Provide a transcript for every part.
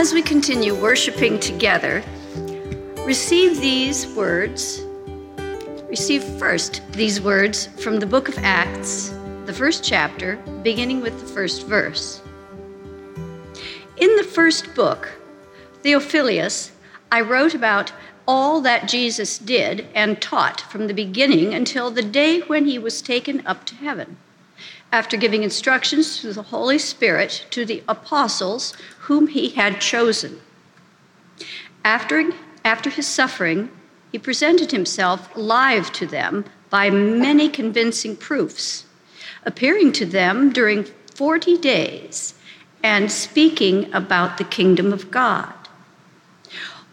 as we continue worshiping together, receive these words. Receive first these words from the book of Acts, the first chapter, beginning with the first verse. In the first book, Theophilus, I wrote about all that Jesus did and taught from the beginning until the day when he was taken up to heaven, after giving instructions through the Holy Spirit to the apostles whom he had chosen. After, after his suffering, he presented himself live to them by many convincing proofs, appearing to them during 40 days and speaking about the kingdom of God.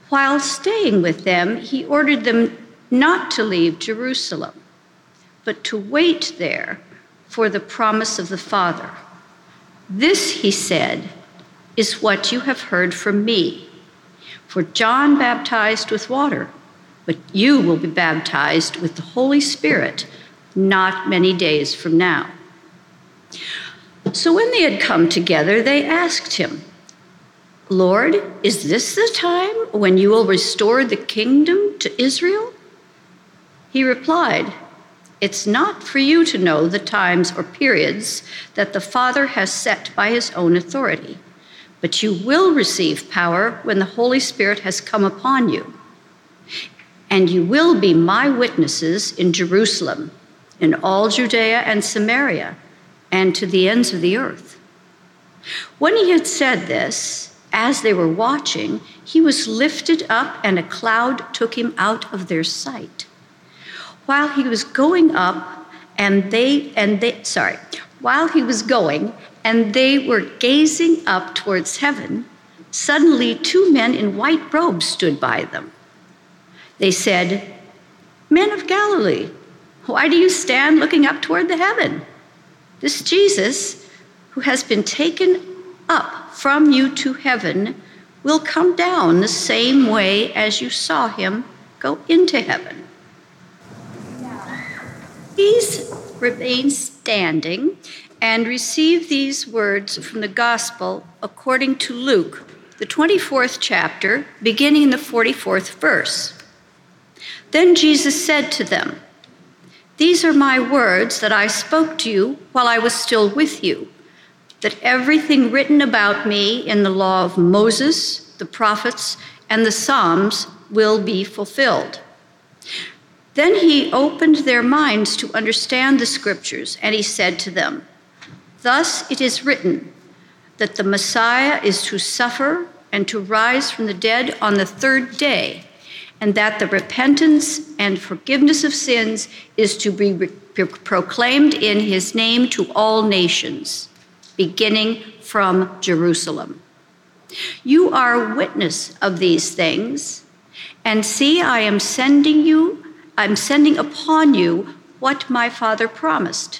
While staying with them, he ordered them not to leave Jerusalem, but to wait there for the promise of the Father. This, he said, is what you have heard from me. For John baptized with water, but you will be baptized with the Holy Spirit not many days from now. So when they had come together, they asked him, Lord, is this the time when you will restore the kingdom to Israel? He replied, It's not for you to know the times or periods that the Father has set by his own authority, but you will receive power when the Holy Spirit has come upon you. And you will be my witnesses in Jerusalem, in all Judea and Samaria, and to the ends of the earth. When he had said this, as they were watching, he was lifted up, and a cloud took him out of their sight. While he was going up, and they, and they, sorry, while he was going, and they were gazing up towards heaven, suddenly two men in white robes stood by them. They said, Men of Galilee, why do you stand looking up toward the heaven? This Jesus, who has been taken up from you to heaven will come down the same way as you saw him go into heaven. Please remain standing and receive these words from the Gospel according to Luke, the 24th chapter, beginning in the 44th verse. Then Jesus said to them, These are my words that I spoke to you while I was still with you that everything written about me in the law of Moses, the prophets, and the Psalms will be fulfilled. Then he opened their minds to understand the scriptures, and he said to them, Thus it is written that the Messiah is to suffer and to rise from the dead on the third day, and that the repentance and forgiveness of sins is to be proclaimed in his name to all nations beginning from Jerusalem. You are witness of these things, and see, I am sending you, I'm sending upon you what my father promised.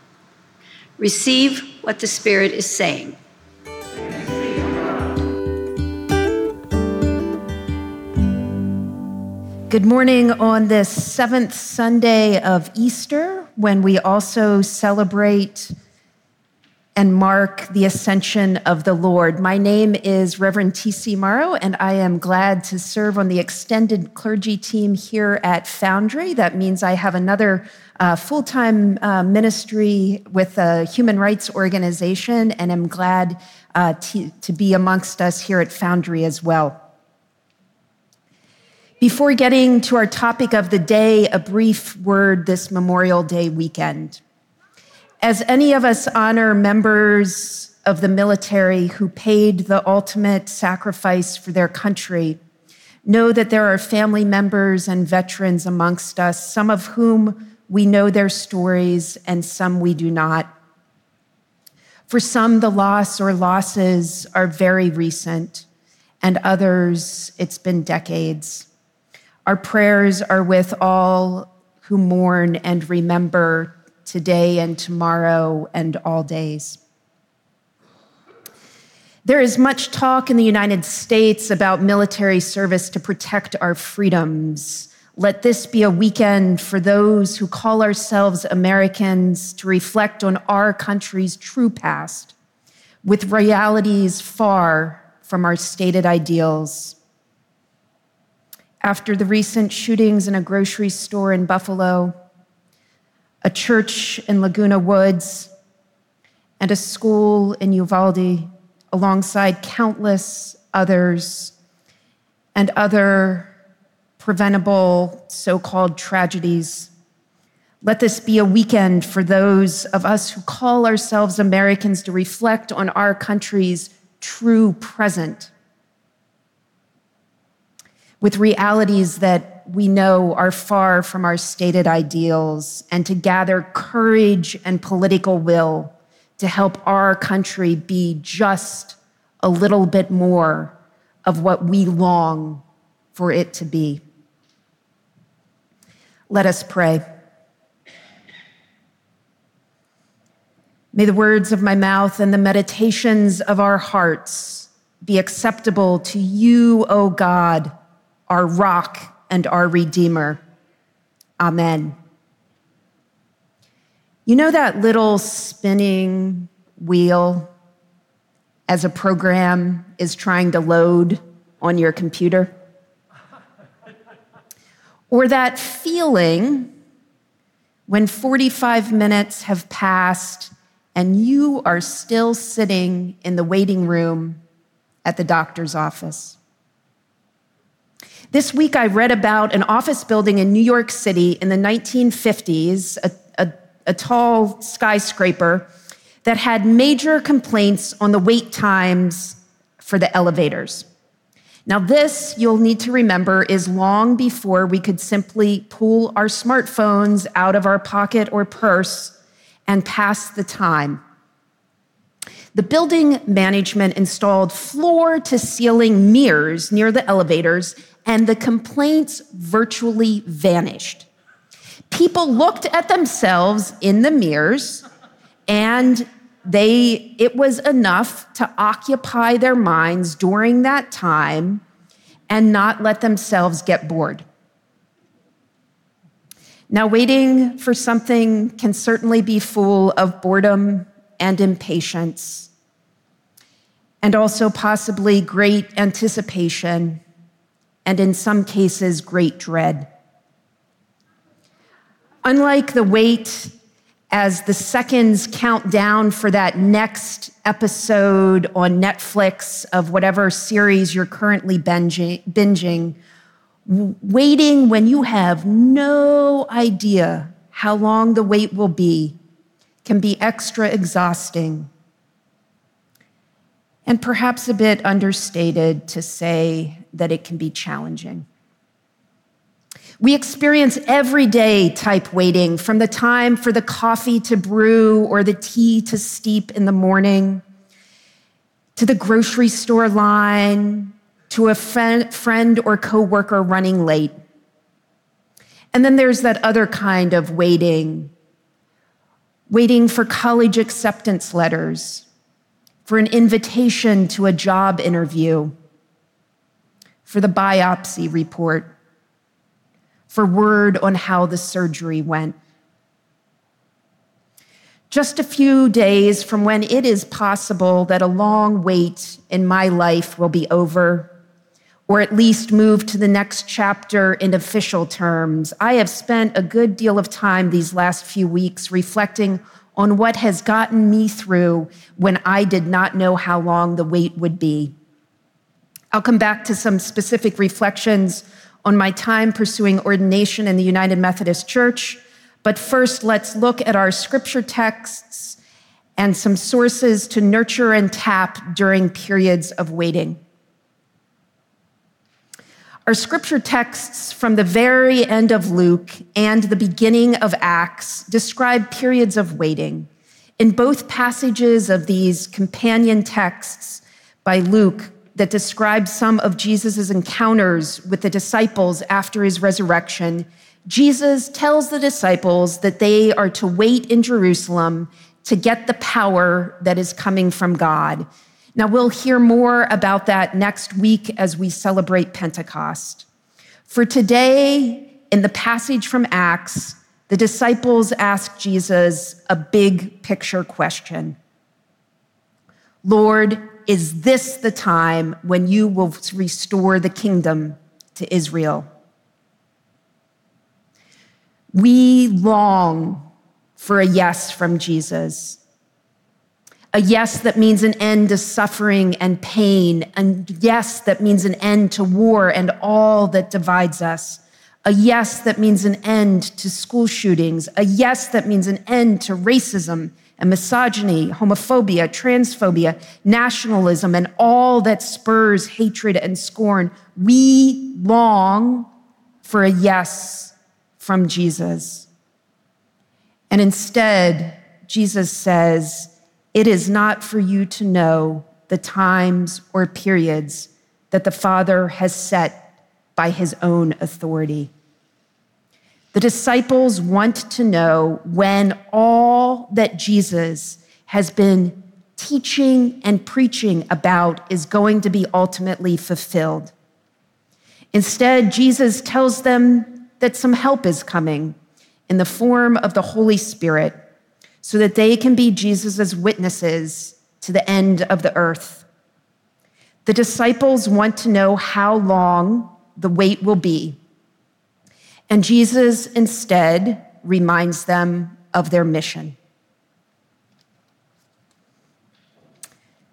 Receive what the Spirit is saying. Good morning on this seventh Sunday of Easter, when we also celebrate and mark the ascension of the Lord. My name is Reverend T.C. Morrow, and I am glad to serve on the extended clergy team here at Foundry. That means I have another uh, full time uh, ministry with a human rights organization, and am glad uh, to, to be amongst us here at Foundry as well. Before getting to our topic of the day, a brief word this Memorial Day weekend. As any of us honor members of the military who paid the ultimate sacrifice for their country, know that there are family members and veterans amongst us, some of whom we know their stories and some we do not. For some, the loss or losses are very recent and others, it's been decades. Our prayers are with all who mourn and remember today and tomorrow and all days. There is much talk in the United States about military service to protect our freedoms. Let this be a weekend for those who call ourselves Americans to reflect on our country's true past with realities far from our stated ideals. After the recent shootings in a grocery store in Buffalo, a church in Laguna Woods, and a school in Uvalde, alongside countless others and other preventable so called tragedies. Let this be a weekend for those of us who call ourselves Americans to reflect on our country's true present with realities that we know are far from our stated ideals and to gather courage and political will to help our country be just a little bit more of what we long for it to be. Let us pray. May the words of my mouth and the meditations of our hearts be acceptable to you, O God, our rock and our Redeemer. Amen. You know that little spinning wheel as a program is trying to load on your computer? Or that feeling when 45 minutes have passed and you are still sitting in the waiting room at the doctor's office? This week, I read about an office building in New York City in the 1950s, a a tall skyscraper that had major complaints on the wait times for the elevators. Now, this, you'll need to remember, is long before we could simply pull our smartphones out of our pocket or purse and pass the time. The building management installed floor to ceiling mirrors near the elevators, and the complaints virtually vanished people looked at themselves in the mirrors and they it was enough to occupy their minds during that time and not let themselves get bored. Now waiting for something can certainly be full of boredom and impatience and also possibly great anticipation and in some cases great dread. Unlike the wait as the seconds count down for that next episode on Netflix of whatever series you're currently binging, waiting when you have no idea how long the wait will be can be extra exhausting and perhaps a bit understated to say that it can be challenging. We experience everyday type waiting from the time for the coffee to brew or the tea to steep in the morning, to the grocery store line, to a friend or coworker running late. And then there's that other kind of waiting, waiting for college acceptance letters, for an invitation to a job interview, for the biopsy report for word on how the surgery went. Just a few days from when it is possible that a long wait in my life will be over, or at least move to the next chapter in official terms, I have spent a good deal of time these last few weeks reflecting on what has gotten me through when I did not know how long the wait would be. I'll come back to some specific reflections on my time pursuing ordination in the United Methodist Church. But first, let's look at our scripture texts and some sources to nurture and tap during periods of waiting. Our scripture texts from the very end of Luke and the beginning of Acts describe periods of waiting. In both passages of these companion texts by Luke, that describes some of Jesus' encounters with the disciples after his resurrection, Jesus tells the disciples that they are to wait in Jerusalem to get the power that is coming from God. Now, we'll hear more about that next week as we celebrate Pentecost. For today, in the passage from Acts, the disciples ask Jesus a big picture question Lord, is this the time when you will restore the kingdom to Israel? We long for a yes from Jesus. A yes that means an end to suffering and pain, and yes that means an end to war and all that divides us. A yes that means an end to school shootings. A yes that means an end to racism and misogyny, homophobia, transphobia, nationalism, and all that spurs hatred and scorn. We long for a yes from Jesus. And instead, Jesus says, It is not for you to know the times or periods that the Father has set by his own authority. The disciples want to know when all that Jesus has been teaching and preaching about is going to be ultimately fulfilled. Instead, Jesus tells them that some help is coming in the form of the Holy Spirit so that they can be Jesus' witnesses to the end of the earth. The disciples want to know how long the wait will be and Jesus instead reminds them of their mission.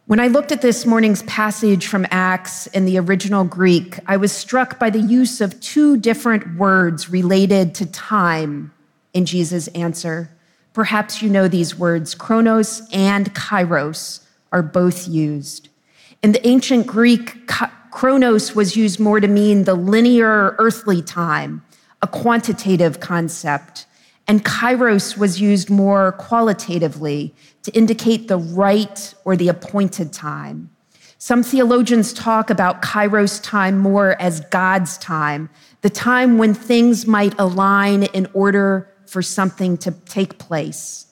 When I looked at this morning's passage from Acts in the original Greek, I was struck by the use of two different words related to time in Jesus' answer. Perhaps you know these words chronos and kairos are both used. In the ancient Greek, chronos was used more to mean the linear earthly time a quantitative concept, and kairos was used more qualitatively to indicate the right or the appointed time. Some theologians talk about kairos time more as God's time, the time when things might align in order for something to take place.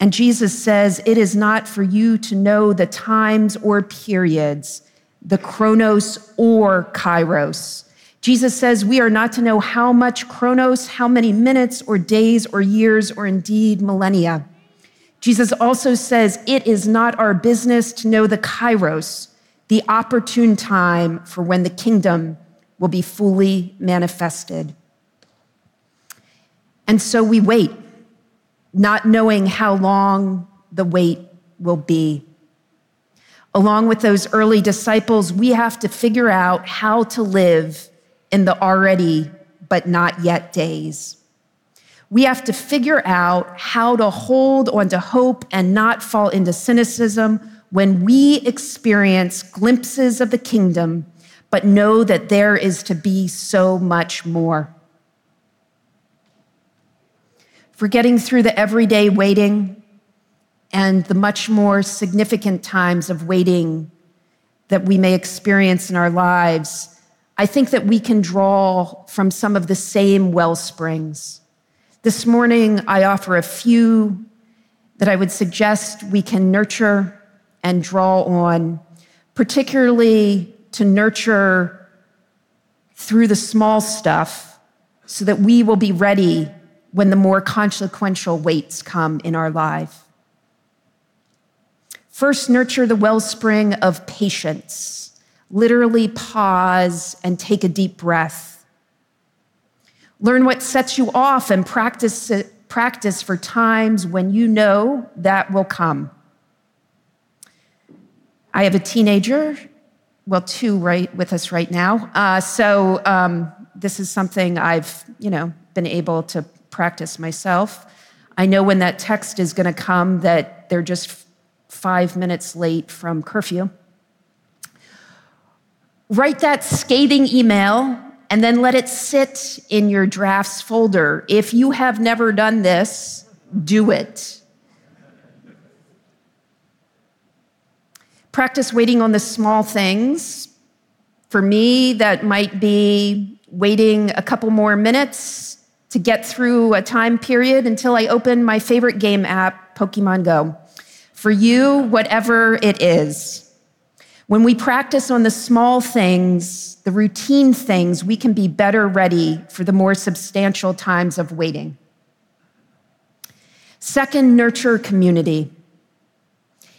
And Jesus says, It is not for you to know the times or periods, the chronos or kairos Jesus says we are not to know how much chronos, how many minutes or days or years or indeed millennia. Jesus also says it is not our business to know the kairos, the opportune time for when the kingdom will be fully manifested. And so we wait, not knowing how long the wait will be. Along with those early disciples, we have to figure out how to live in the already but not yet days. We have to figure out how to hold on to hope and not fall into cynicism when we experience glimpses of the kingdom, but know that there is to be so much more. For getting through the everyday waiting and the much more significant times of waiting that we may experience in our lives, I think that we can draw from some of the same well springs. This morning, I offer a few that I would suggest we can nurture and draw on, particularly to nurture through the small stuff so that we will be ready when the more consequential weights come in our life. First, nurture the wellspring of patience literally pause and take a deep breath. Learn what sets you off and practice practice for times when you know that will come. I have a teenager, well, two right with us right now. Uh, so um, this is something I've, you know, been able to practice myself. I know when that text is going to come that they're just five minutes late from curfew write that scathing email and then let it sit in your drafts folder. If you have never done this, do it. Practice waiting on the small things. For me, that might be waiting a couple more minutes to get through a time period until I open my favorite game app, Pokemon Go. For you, whatever it is. When we practice on the small things, the routine things, we can be better ready for the more substantial times of waiting. Second, nurture community.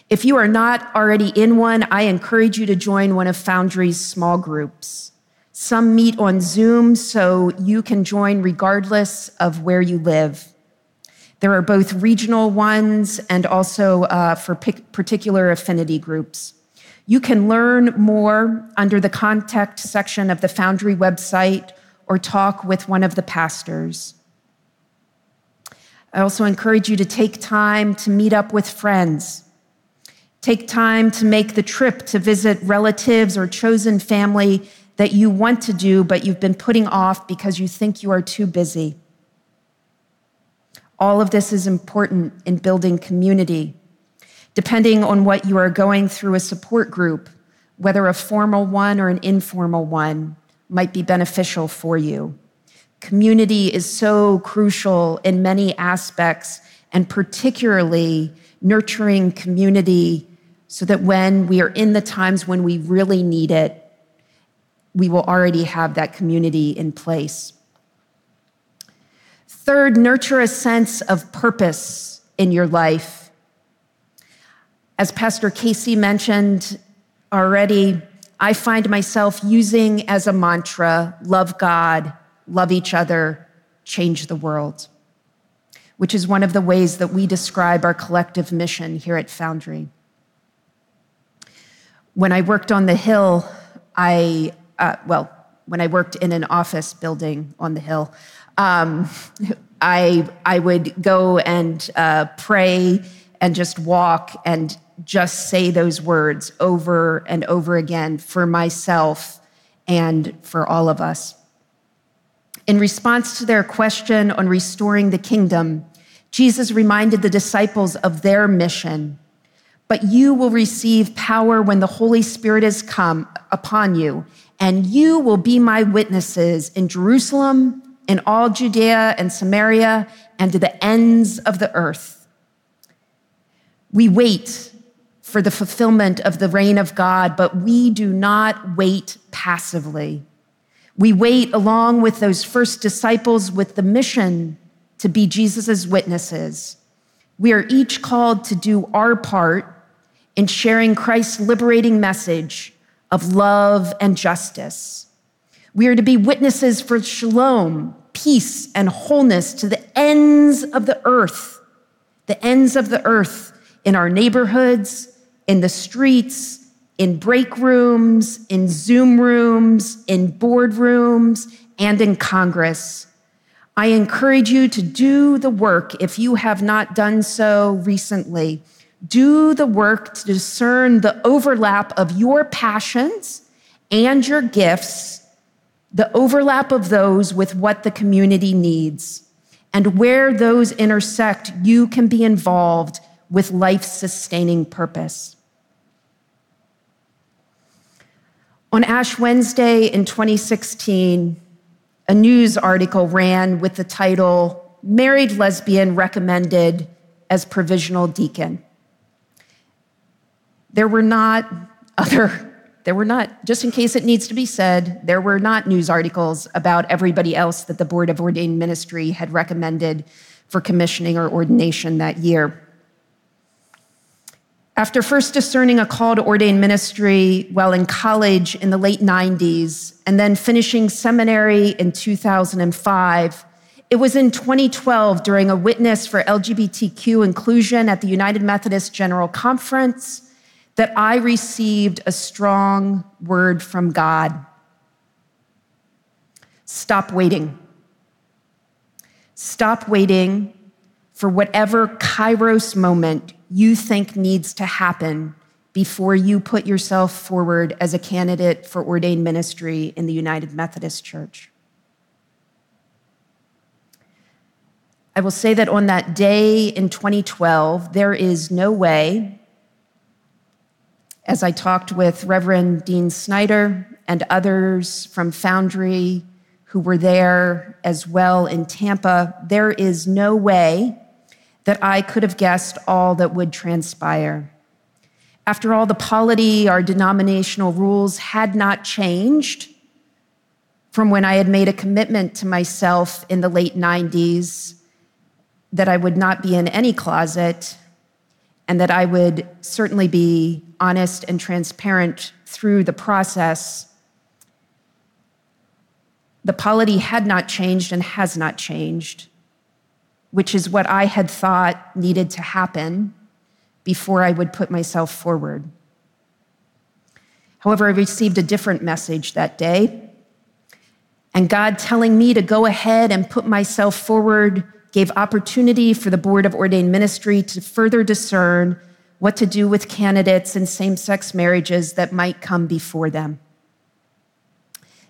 If you are not already in one, I encourage you to join one of Foundry's small groups. Some meet on Zoom, so you can join regardless of where you live. There are both regional ones and also uh, for particular affinity groups. You can learn more under the contact section of the Foundry website or talk with one of the pastors. I also encourage you to take time to meet up with friends. Take time to make the trip to visit relatives or chosen family that you want to do, but you've been putting off because you think you are too busy. All of this is important in building community Depending on what you are going through, a support group, whether a formal one or an informal one, might be beneficial for you. Community is so crucial in many aspects, and particularly nurturing community so that when we are in the times when we really need it, we will already have that community in place. Third, nurture a sense of purpose in your life. As Pastor Casey mentioned already, I find myself using as a mantra love God, love each other, change the world, which is one of the ways that we describe our collective mission here at Foundry. When I worked on the Hill, I, uh, well, when I worked in an office building on the Hill, um, I, I would go and uh, pray and just walk and just say those words over and over again for myself and for all of us. In response to their question on restoring the kingdom, Jesus reminded the disciples of their mission. But you will receive power when the Holy Spirit has come upon you, and you will be my witnesses in Jerusalem, in all Judea and Samaria, and to the ends of the earth. We wait for the fulfillment of the reign of God, but we do not wait passively. We wait along with those first disciples with the mission to be Jesus' witnesses. We are each called to do our part in sharing Christ's liberating message of love and justice. We are to be witnesses for shalom, peace, and wholeness to the ends of the earth, the ends of the earth in our neighborhoods, in the streets, in break rooms, in Zoom rooms, in boardrooms, and in Congress. I encourage you to do the work if you have not done so recently. Do the work to discern the overlap of your passions and your gifts, the overlap of those with what the community needs. And where those intersect, you can be involved with life sustaining purpose. On Ash Wednesday in 2016, a news article ran with the title Married Lesbian Recommended as Provisional Deacon. There were not other, there were not, just in case it needs to be said, there were not news articles about everybody else that the Board of Ordained Ministry had recommended for commissioning or ordination that year. After first discerning a call to ordain ministry while in college in the late 90s and then finishing seminary in 2005, it was in 2012 during a witness for LGBTQ inclusion at the United Methodist General Conference that I received a strong word from God. Stop waiting. Stop waiting for whatever kairos moment you think needs to happen before you put yourself forward as a candidate for ordained ministry in the United Methodist Church. I will say that on that day in 2012, there is no way, as I talked with Reverend Dean Snyder and others from Foundry who were there as well in Tampa, there is no way that I could have guessed all that would transpire. After all, the polity, our denominational rules had not changed from when I had made a commitment to myself in the late 90s that I would not be in any closet and that I would certainly be honest and transparent through the process. The polity had not changed and has not changed, which is what I had thought needed to happen before I would put myself forward. However, I received a different message that day. And God telling me to go ahead and put myself forward gave opportunity for the Board of Ordained Ministry to further discern what to do with candidates in same sex marriages that might come before them.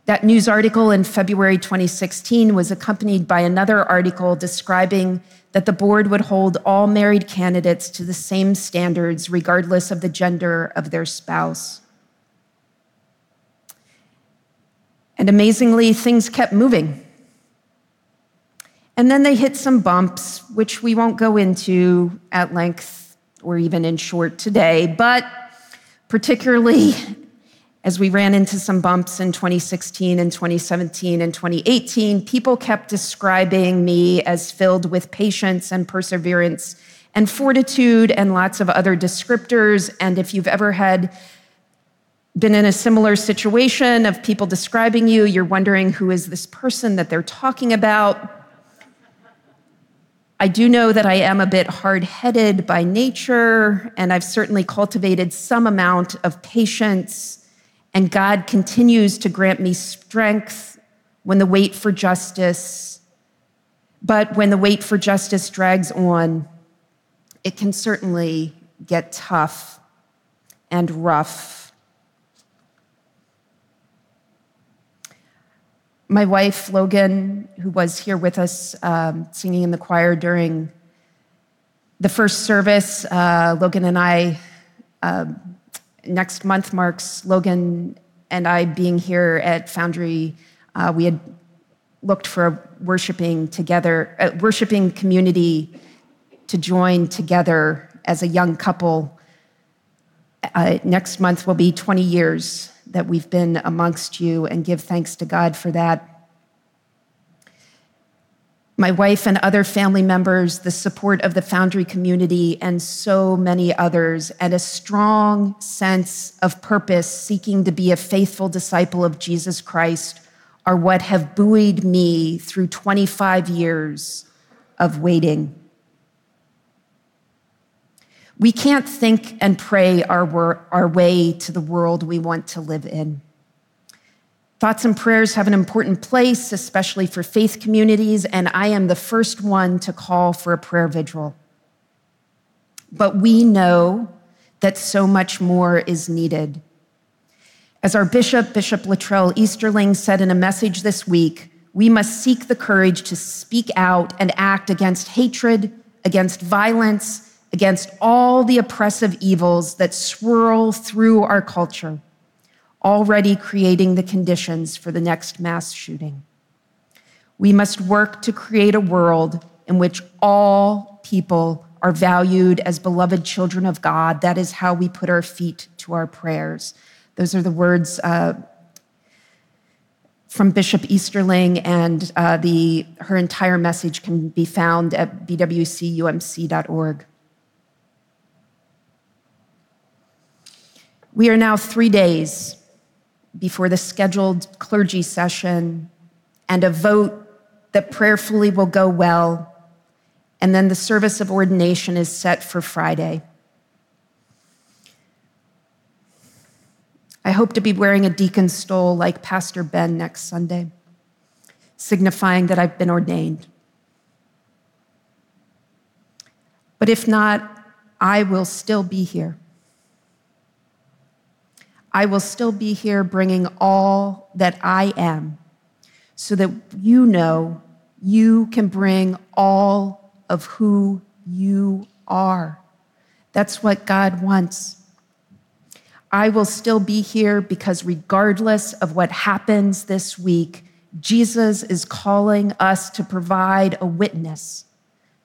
That news article in February 2016 was accompanied by another article describing that the board would hold all married candidates to the same standards, regardless of the gender of their spouse. And amazingly, things kept moving. And then they hit some bumps, which we won't go into at length or even in short today, but particularly as we ran into some bumps in 2016 and 2017 and 2018, people kept describing me as filled with patience and perseverance and fortitude and lots of other descriptors. And if you've ever had been in a similar situation of people describing you, you're wondering who is this person that they're talking about. I do know that I am a bit hard headed by nature, and I've certainly cultivated some amount of patience. And God continues to grant me strength when the wait for justice, but when the wait for justice drags on, it can certainly get tough and rough. my wife, Logan, who was here with us um, singing in the choir during the first service, uh, Logan and I, uh, next month marks Logan and I being here at Foundry. Uh, we had looked for a worshiping together, a worshiping community to join together as a young couple. Uh, next month will be 20 years that we've been amongst you and give thanks to God for that. My wife and other family members, the support of the Foundry community, and so many others, and a strong sense of purpose seeking to be a faithful disciple of Jesus Christ are what have buoyed me through 25 years of waiting. We can't think and pray our, our way to the world we want to live in. Thoughts and prayers have an important place, especially for faith communities, and I am the first one to call for a prayer vigil. But we know that so much more is needed. As our bishop, Bishop LaTrelle Easterling, said in a message this week, we must seek the courage to speak out and act against hatred, against violence, against all the oppressive evils that swirl through our culture, already creating the conditions for the next mass shooting. We must work to create a world in which all people are valued as beloved children of God. That is how we put our feet to our prayers. Those are the words uh, from Bishop Easterling, and uh, the, her entire message can be found at bwcumc.org. We are now three days before the scheduled clergy session and a vote that prayerfully will go well, and then the service of ordination is set for Friday. I hope to be wearing a deacon stole like Pastor Ben next Sunday, signifying that I've been ordained. But if not, I will still be here. I will still be here bringing all that I am so that you know you can bring all of who you are. That's what God wants. I will still be here because, regardless of what happens this week, Jesus is calling us to provide a witness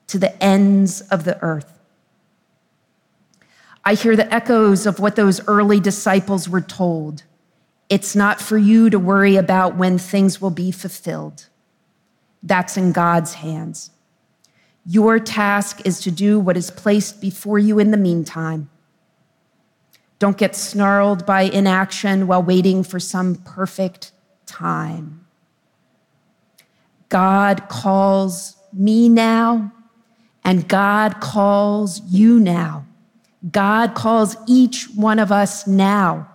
to the ends of the earth. I hear the echoes of what those early disciples were told. It's not for you to worry about when things will be fulfilled. That's in God's hands. Your task is to do what is placed before you in the meantime. Don't get snarled by inaction while waiting for some perfect time. God calls me now, and God calls you now. God calls each one of us now.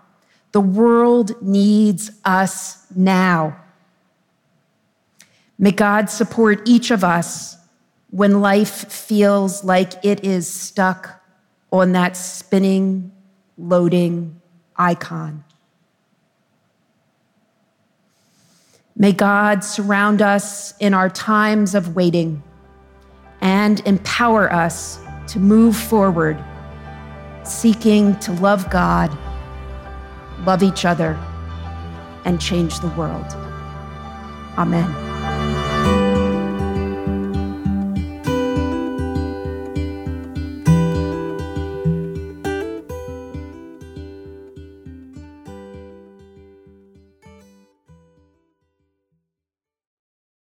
The world needs us now. May God support each of us when life feels like it is stuck on that spinning, loading icon. May God surround us in our times of waiting and empower us to move forward, seeking to love God, love each other, and change the world. Amen.